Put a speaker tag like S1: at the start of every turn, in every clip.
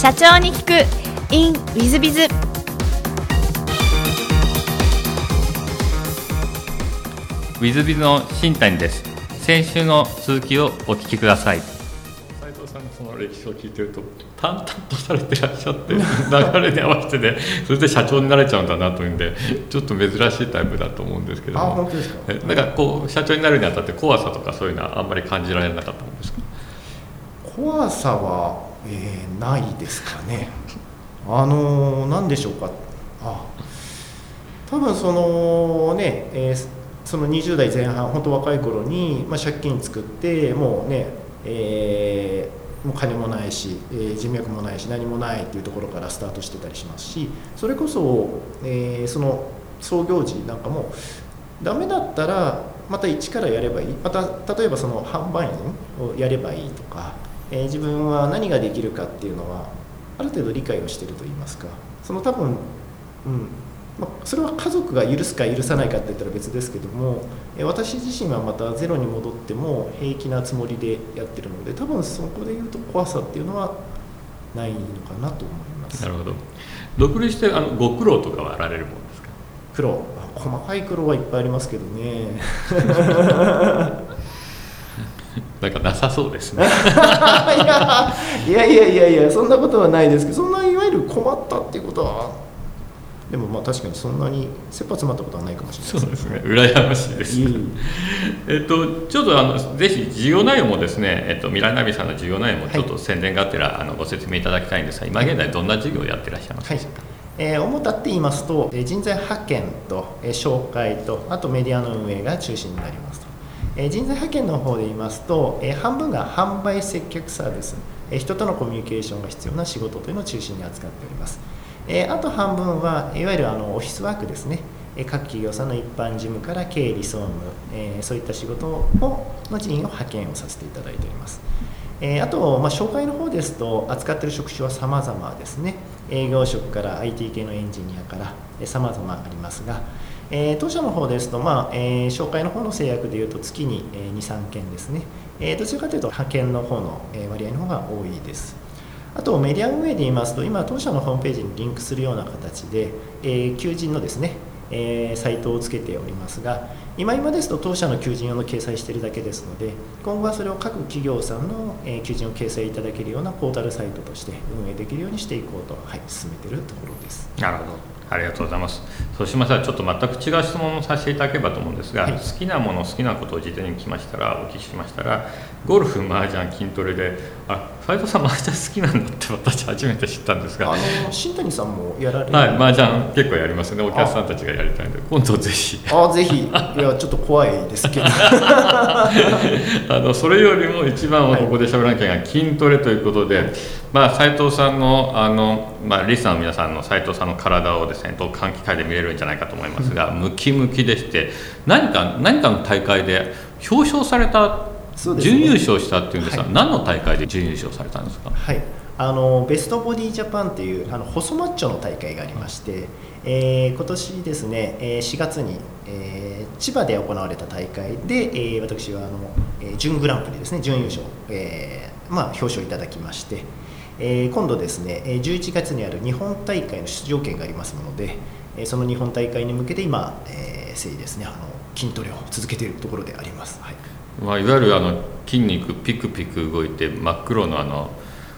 S1: 社長に聞く。In ウィズビズ
S2: ウィズビズの新谷です。先週の続きをお聞きください。斉藤さんのその歴史を聞いてると淡々とされてらっしゃって 流れに合わせてねそれで社長になれちゃうんだなというんでちょっと珍しいタイプだと思うんですけど
S3: あ本当ですか？
S2: えなんかこう社長になるにあたって怖さとかそういうのはあんまり感じられなかったんですか？
S3: 怖さは、えーないですかね。あのー何でしょうか。あ多分そのね、えーその20代前半本当若い頃に、まあ、借金作ってもうね、えーもう金もないし、えー人脈もないし何もないっていうところからスタートしてたりしますしそれこそ、えーその創業時なんかもダメだったらまた一からやればいい。また例えばその販売員をやればいいとか、えー自分は何ができるかっていうのはある程度理解をしてると言いますか。その多分、うん。まあ、それは家族が許すか許さないかって言ったら別ですけども、えー私自身はまたゼロに戻っても平気なつもりでやってるので多分そこで言うと怖さっていうのはないのかなと思います。
S2: なるほど。独立してあのご苦労とかはあられるものですか？
S3: 苦労。あ細かい苦労はいっぱいありますけどね
S2: なんかなさそうですね。
S3: いや いやいやいやそんなことはないですけどそんないわゆる困ったっていうことはでもまあ確かにそんなに切羽詰まったことはないかもしれない。
S2: そうですね。羨ましいです。
S3: い え
S2: っと、ちょっとあのぜひ事業内容もですね、えっと、未来ナビさんの事業内容もちょっと宣伝がてら、あのご説明いただきたいんですが今現在どんな事業をやってらっしゃいますか、
S3: はい。えー、主たって言いますとえー人材派遣と、えー紹介とあとメディアの運営が中心になりますと、え人材派遣の方で言いますと、え半分が販売接客サービス、え人とのコミュニケーションが必要な仕事というのを中心に扱っております、えあと半分はいわゆるあのオフィスワークですね。え各企業さんの一般事務から経理総務、えそういった仕事をの人員を派遣をさせていただいております。えあと、まあ、紹介の方ですと扱っている職種は様々ですね。営業職から IT 系のエンジニアからえー様々ありますが、えー当社の方ですと、まあえー紹介の方の制約でいうと月に、えー23件ですね、えーどちらかというと派遣の方の、えー割合の方が多いです。あとメディア運営で言いますと今当社のホームページにリンクするような形で、えー求人のですねえーサイトをつけておりますが今今ですと当社の求人用の掲載しているだけですので今後はそれを各企業さんの、えー求人を掲載いただけるようなポータルサイトとして運営できるようにしていこうと、はい、進めているところです。
S2: なるほど。ありがとうございます。そうしましたらちょっと全く違う質問をさせていただければと思うんですが、
S3: はい。
S2: 好きなもの好きなことを事前に聞きましたらお聞きしましたらゴルフ麻雀筋トレであ斉藤さん麻雀好きなんだって私初めて知ったんですが
S3: あの新谷さんもやられる？
S2: はい、麻雀結構やりますね。お客さんたちがやりたいので今度ぜひ。
S3: あぜひ。いやちょっと怖いですけど。
S2: あのそれよりも一番はここで喋らなきゃいけない筋トレということで、まあ、斉藤さんのあの、まあ、リスナーの皆さんの斉藤さんの体をですねどう換気会で見れるんじゃないかと思いますが、ムキムキでして何か何かの大会で表彰された、
S3: ね。
S2: 準優勝したっていうんですが、
S3: はい。
S2: 何の大会で準優勝されたんですか？
S3: はい、あのベストボディジャパンっていうあの細マッチョの大会がありまして、えー今年ですね、えー4月に、えー千葉で行われた大会で、えー私はあの、えー準グランプリですね準優勝、えーまあ、表彰いただきまして、えー今度ですねえー11月にある日本大会の出場権がありますので、えーその日本大会に向けて今、えー、ですねあの筋トレを続けているところであります。はい
S2: まあ、いわゆるあの筋肉ピクピク動いて真っ黒のあの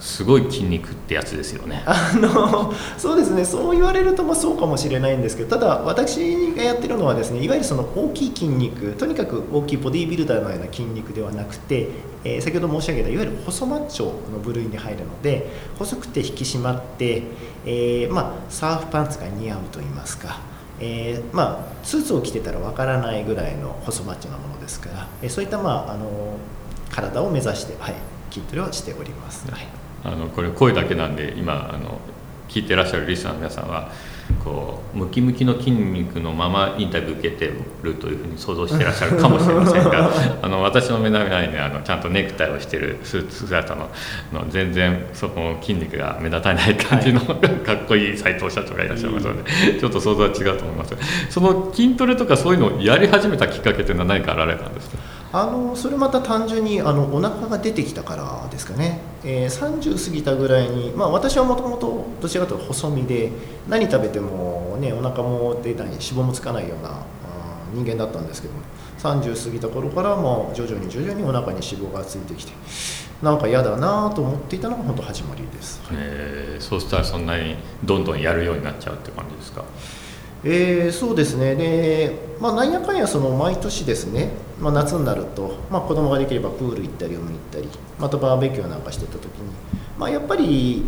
S2: すごい筋肉ってやつですよね。
S3: あのそうですねそう言われるとまあそうかもしれないんですけどただ私がやってるのはですねいわゆるその大きい筋肉とにかく大きいボディービルダーのような筋肉ではなくて、えー先ほど申し上げたいわゆる細マッチョの部類に入るので細くて引き締まって、えーまあ、サーフパンツが似合うと言いますか。えーまあ、スーツを着てたらわからないぐらいの細マッチョなものですから、えーそういった、まあ、あの体を目指して、はい、筋トレをしております。はい
S2: あのこれ声だけなんで今あの聞いてらっしゃるリスナーの皆さんはこうムキムキの筋肉のままインタビュー受けてるというふうに想像してらっしゃるかもしれませんが あの私の目の前にあのちゃんとネクタイをしてるスーツ姿のの全然その筋肉が目立たない感じの、かっこいい斉藤社長がいらっしゃいますのでちょっと想像は違うと思います。その筋トレとかそういうのをやり始めたきっかけというのは何かあられたんですか？
S3: あのそれまた単純にあのお腹が出てきたからですかね、えー、30過ぎたぐらいに、まあ、私はもともとどちらかというと細身で何食べても、ね、お腹も出ない脂肪もつかないような人間だったんですけども30過ぎた頃からもう徐々に徐々にお腹に脂肪がついてきてなんか嫌だなと思っていたのが本当始まりです、
S4: えー、そうしたらそんなにどんどんやるようになっちゃうって感じですか？
S3: えー、そうですねで、まあ、なんやかんやその毎年ですね、まあ、夏になると、まあ、子供ができればプール行ったり海行ったりまたバーベキューなんかしてた時に、まあ、やっぱり、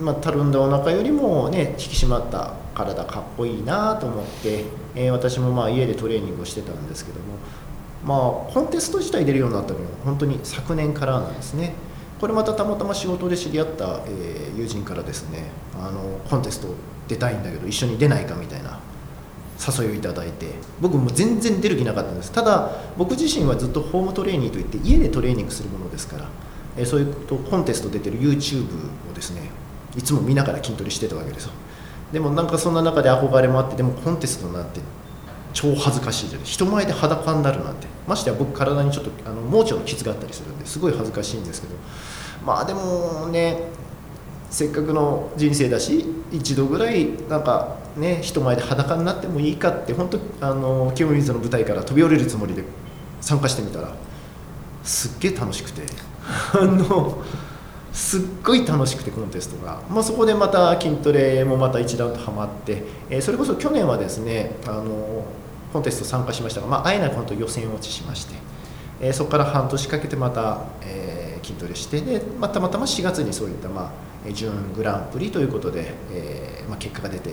S3: まあ、たるんだお腹よりもね引き締まった体かっこいいなと思って、えー、私もまあ家でトレーニングをしてたんですけどもまあコンテスト自体出るようになったのは本当に昨年からなんですね。これまたたまたま仕事で知り合った、えー、友人からですねあのコンテスト出たいんだけど一緒に出ないかみたいな誘いをいただいて僕も全然出る気なかったんです。ただ僕自身はずっとホームトレーニングといって家でトレーニングするものですから、えそういうとコンテスト出てる YouTube をですねいつも見ながら筋トレしてたわけですよ。でもなんかそんな中で憧れもあってでもコンテストなって超恥ずかしいじゃない。人前で裸になるなんて。ましてや僕体にちょっとあの盲腸の傷があったりするんですごい恥ずかしいんですけど。まあでもねせっかくの人生だし一度ぐらいなんかね人前で裸になってもいいかって本当あの清水の舞台から飛び降りるつもりで参加してみたらすっげえ楽しくて あのすっごい楽しくてコンテストが、まあ、そこでまた筋トレもまた一段とはまって、えー、それこそ去年はですねあのコンテスト参加しましたが、まあ、あえなく本当予選落ちしまして、えー、そこから半年かけてまた、えー、筋トレしてで、ま、たまたま4月にそういった、まあ、準グランプリということで、えーまあ、結果が出て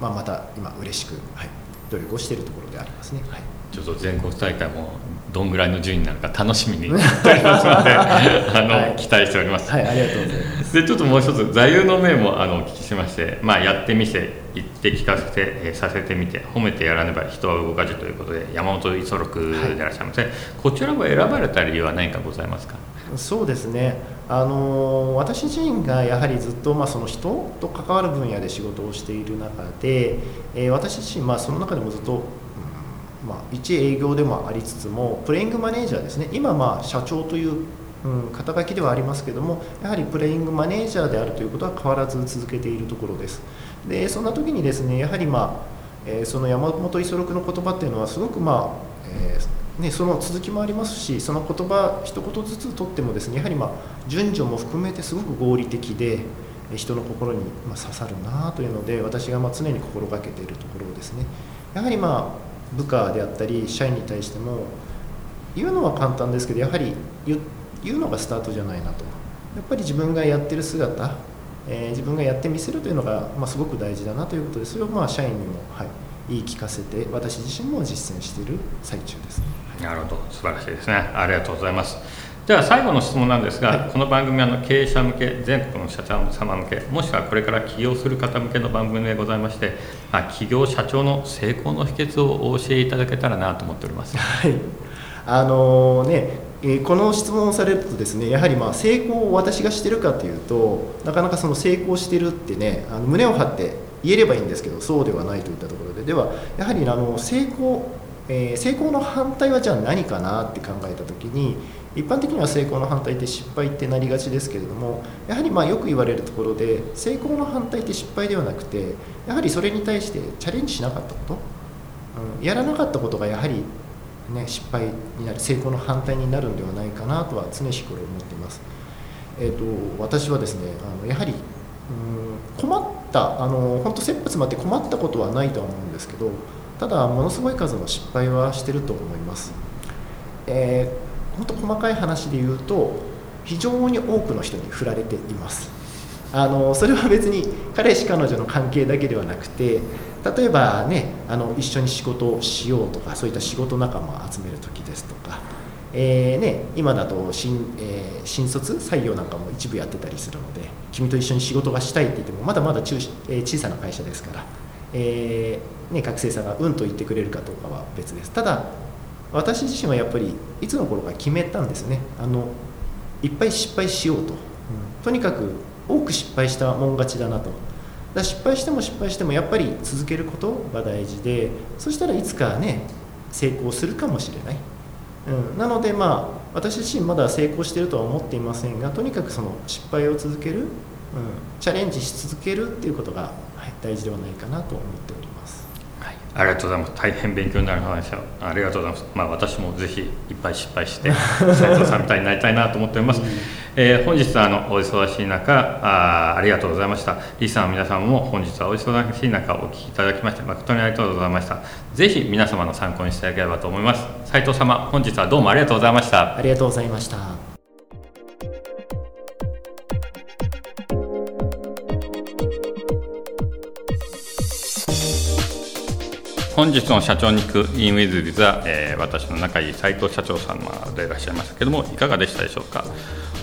S3: まあ、また今嬉しく、はい、努力をしているところでありますね。はい
S4: ちょっと全国大会もどんぐらいの順位になるか楽しみにしておりますので あの、はい、期待しております。
S3: はい、ありがとうございます。
S4: でちょっともう一つ座右の銘もあのお聞きしまして、まあやってみせ言って聞かせて、えー、させてみて褒めてやらねば人は動かずということで山本五十六でいらっしゃいませ、はい、こちらを選ばれた理由は何かございますか？
S3: そうですね。あの私自身がやはりずっと、まあ、その人と関わる分野で仕事をしている中で、えー、私自身、まあ、その中でもずっと、うんまあ、一営業でもありつつもプレイングマネージャーですね。今、まあ、社長という、うん、肩書きではありますけどもやはりプレイングマネージャーであるということは変わらず続けているところです。でそんな時にですねやはり、まあえー、その山本五十六の言葉っていうのはすごくまあ、えーね、その続きもありますしその言葉一言ずつとってもですねやはりま順序も含めてすごく合理的で人の心にま刺さるなというので私がま常に心がけているところですね。やはりまあ部下であったり社員に対しても言うのは簡単ですけどやはり言うのがスタートじゃないなと。やっぱり自分がやってる姿、えー、自分がやってみせるというのが、まあ、すごく大事だなということでそれをまあ社員にも、はい、言い聞かせて私自身も実践している最中です、
S4: なるほど素晴らしいですね。ありがとうございます。では最後の質問なんですが、はい、この番組はの経営者向け全国の社長様向けもしくはこれから起業する方向けの番組でございましてあ企業社長の成功の秘訣をお教えいただけたらなと思っております。
S3: はい。あのー、ねえこの質問をされるとですねやはりまあ成功を私がしてるかというとなかなかその成功してるってねあの胸を張って言えればいいんですけどそうではないといったところで。ではやはりあの成功、えー、成功の反対はじゃあ何かなって考えた時に一般的には成功の反対って失敗ってなりがちですけれどもやはりまあよく言われるところで成功の反対って失敗ではなくてやはりそれに対してチャレンジしなかったこと、うん、やらなかったことがやはり、ね、失敗になる成功の反対になるんではないかなとは常日頃思っています。えーと、私はですねあのやはりうん困ったあの本当切羽詰まって困ったことはないとは思うんですけどただものすごい数の失敗はしてると思います、えー、本当細かい話で言うと非常に多くの人に振られています。あのそれは別に彼氏彼女の関係だけではなくて例えばねあの一緒に仕事をしようとかそういった仕事仲間を集める時ですとかえーね、今だと新,、えー、新卒採用なんかも一部やってたりするので君と一緒に仕事がしたいって言ってもまだまだ中、えー、小さな会社ですから、えーね、学生さんがうんと言ってくれるかどうかは別です。ただ私自身はやっぱりいつの頃か決めたんですね。あのいっぱい失敗しようと、うん、とにかく多く失敗したもん勝ちだなと。だ失敗しても失敗してもやっぱり続けることが大事でそしたらいつかね成功するかもしれない。うん、なのでまあ私自身まだ成功しているとは思っていませんがとにかくその失敗を続ける、うん、チャレンジし続けるっていうことが、はい、大事ではないかなと思っております
S4: はい、ありがとうございます。大変勉強になる話をありがとうございます。まあ私もぜひいっぱい失敗して 斉藤さんみたいになりたいなと思っております。えー本日はあのお忙しい中あーありがとうございました。リスナーの皆さんも本日はお忙しい中お聞きいただきまして誠にありがとうございました。ぜひ皆様の参考にしていただければと思います。斉藤様本日はどうもありがとうございました。
S3: ありがとうございました
S4: 本日の社長に行く in with with は、えー私の仲いい斉藤社長様でいらっしゃいましたけどもいかがでしたでしょうか？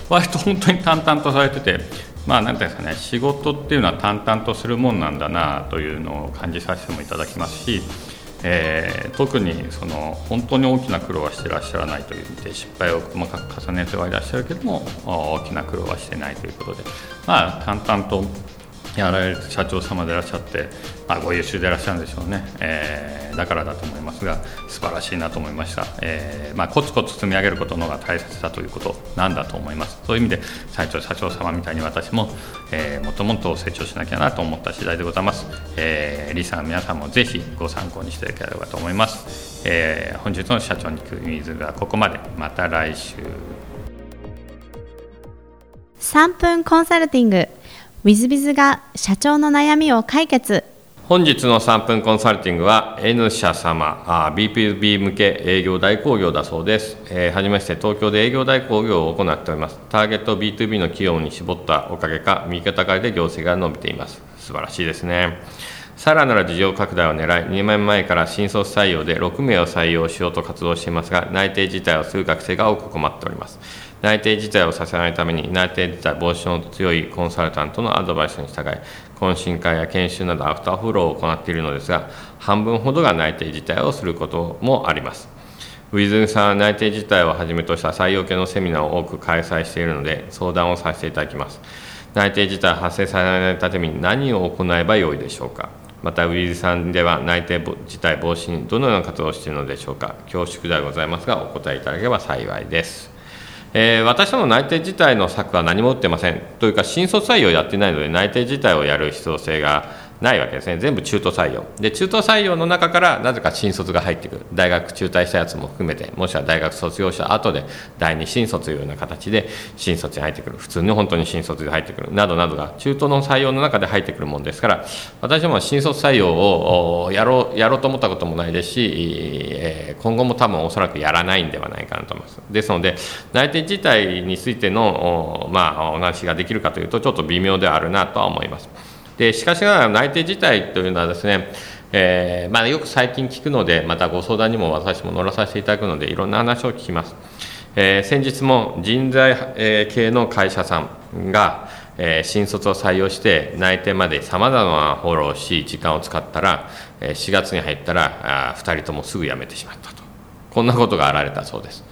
S4: 割と本当に淡々とされててまあ何ていうんですかね仕事っていうのは淡々とするもんなんだなというのを感じさせてもいただきますし、えー特にその本当に大きな苦労はしてらっしゃらないという意味で失敗を細かく重ねてはいらっしゃるけども大きな苦労はしてないということでまあ淡々とやられる社長様でいらっしゃって、まあ、ご優秀でいらっしゃるんでしょうね、えーだからだと思いますが素晴らしいなと思いました、えーまあ、コツコツ積み上げることの方が大切だということなんだと思います。そういう意味で斉藤社長様みたいに私も、えーもっともっと成長しなきゃなと思った次第でございます、えーリスナーの皆さんもぜひご参考にしていただければと思います、えー本日の社長に行く水がここまで。また来週。
S1: 3分コンサルティング。WithBiz が社長の悩みを解決。
S4: 本日の3分コンサルティングは N 社様あ BPB 向け営業代行業だそうです、えーはじめまして東京で営業代行業を行っております。ターゲット B2B の企業に絞ったおかげか右肩上がりで業績が伸びています。素晴らしいですね。さらなる事業拡大を狙い、2年前から新卒採用で6名を採用しようと活動していますが、内定辞退をする学生が多く困っております。内定辞退をさせないために、内定辞退防止の強いコンサルタントのアドバイスに従い、懇親会や研修などアフターフローを行っているのですが、半分ほどが内定辞退をすることもあります。ウィズンさんは内定自体をはじめとした採用系のセミナーを多く開催しているので、相談をさせていただきます。内定自体発生されないために何を行えばよいでしょうか。また、ウィズさんでは内定自体防止にどのような活動をしているのでしょうか。恐縮ではございますが、お答えいただければ幸いです。えー私ども内定自体の策は何も打ってません。というか新卒採用やってないので内定自体をやる必要性がないわけですね。全部中途採用。で中途採用の中からなぜか新卒が入ってくる。大学中退したやつも含めてもしくは大学卒業した後で第二新卒というような形で新卒に入ってくる。普通に本当に新卒で入ってくる。などなどが中途の採用の中で入ってくるもんですから私も新卒採用をやろうやろうと思ったこともないですし、今後も多分おそらくやらないんではないかなと思います。ですので内定自体についての,、まあ、お話ができるかというとちょっと微妙ではあるなとは思います。でしかしながら内定自体というのはですね、えーまあ、よく最近聞くのでまたご相談にも私も乗らさせていただくのでいろんな話を聞きます、えー先日も人材、えー系の会社さんが、えー新卒を採用して内定までさまざまなフォローし時間を使ったら、え4月に入ったらあ2人ともすぐ辞めてしまったと。こんなことがあられたそうです。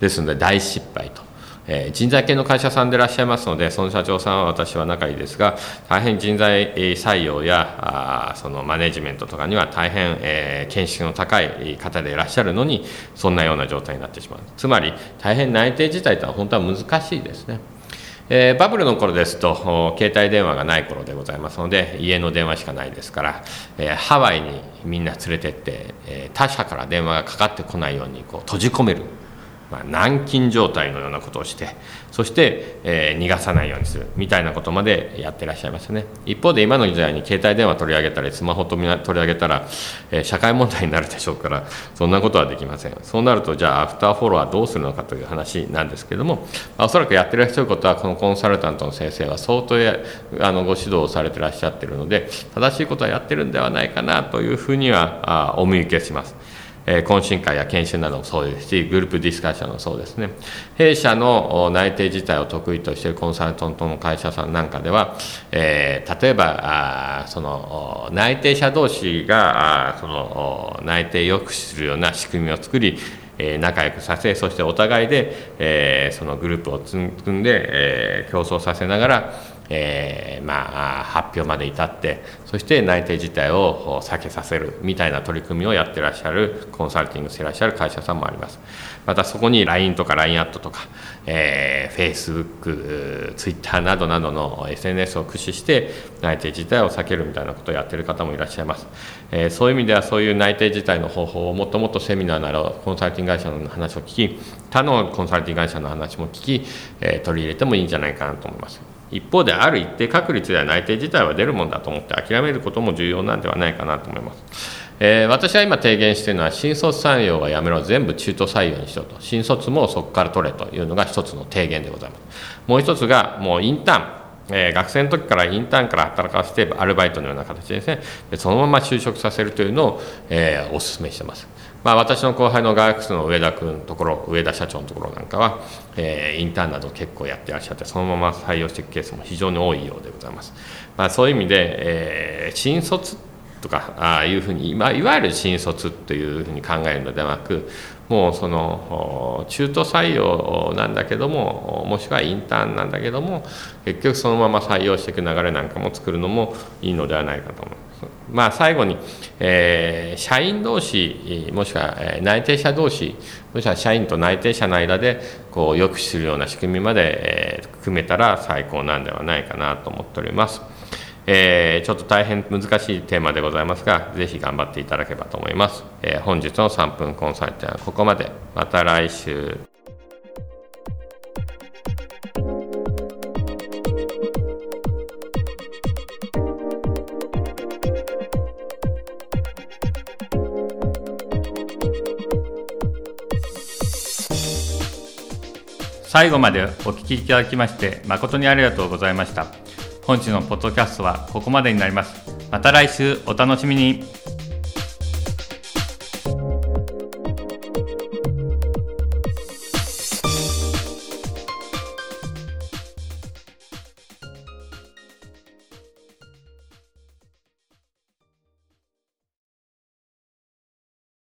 S4: ですので大失敗と。えー人材系の会社さんでいらっしゃいますので、その社長さんは私は仲いいですが、大変人材採用やあそのマネジメントとかには大変、えー見識の高い方でいらっしゃるのに、そんなような状態になってしまう。つまり、大変内定自体とは本当は難しいですね。えーバブルの頃ですと、携帯電話がない頃でございますので、家の電話しかないですから、えーハワイにみんな連れてって、えー他社から電話がかかってこないようにこう閉じ込める。まあ、軟禁状態のようなことをしてそして、えー逃がさないようにするみたいなことまでやってらっしゃいますね。一方で今の時代に携帯電話取り上げたりスマホ取り上げたら、えー社会問題になるでしょうからそんなことはできません。そうなるとじゃあアフターフォローはどうするのかという話なんですけれども、まあおそらくやってらっしゃることはこのコンサルタントの先生は相当やあのご指導をされてらっしゃってるので正しいことはやってるんではないかなというふうにはあお見受けします。え懇親会や研修などもそうですし、グループディスカッションもそうですね。弊社の内定自体を得意としているコンサルタントの会社さんなんかでは、えー例えば、あその内定者同士が、あその内定を良くするような仕組みを作り、え仲良くさせ、そしてお互いで、えーそのグループを組んで、えー競争させながら、えー、まあ、発表まで至ってそして内定自体を避けさせるみたいな取り組みをやってらっしゃるコンサルティングしてらっしゃる会社さんもあります。またそこに LINE とか LINE アットとか、えー、Facebook、Twitter などなどの SNS を駆使して内定自体を避けるみたいなことをやってる方もいらっしゃいます、えー、そういう意味ではそういう内定自体の方法をもっともっとセミナーなどコンサルティング会社の話を聞き他のコンサルティング会社の話も聞き、えー、取り入れてもいいんじゃないかなと思います。一方である一定確率では内定自体は出るもんだと思って諦めることも重要なんではないかなと思います。えー、私は今提言しているのは新卒採用はやめろ全部中途採用にしろと。新卒もそこから取れというのが一つの提言でございます。もう一つがもうインターンえー、学生の時からインターンから働かせてアルバイトのような形ですねでそのまま就職させるというのを、えー、お勧めしてます。まあ、私の後輩のガークスの上田君のところ上田社長のところなんかは、えー、インターンなど結構やってらっしゃってそのまま採用していくケースも非常に多いようでございます、まあ、そういう意味で、えー、新卒とかいうふうに、まあ、いわゆる新卒というふうに考えるのではなくもうその中途採用なんだけどももしくはインターンなんだけども結局そのまま採用していく流れなんかも作るのもいいのではないかと思います。まあ、最後に、えー、社員同士もしくは内定者同士もしくは社員と内定者の間でこうよくするような仕組みまで、えー、組めたら最高なんではないかなと思っております。えー、ちょっと大変難しいテーマでございますが、ぜひ頑張っていただければと思います。え、本日の3分コンサルティはここまで。また来週。最後までお聞きいただきまして誠にありがとうございました。本日のポッドキャストはここまでになります。また来週お楽しみに。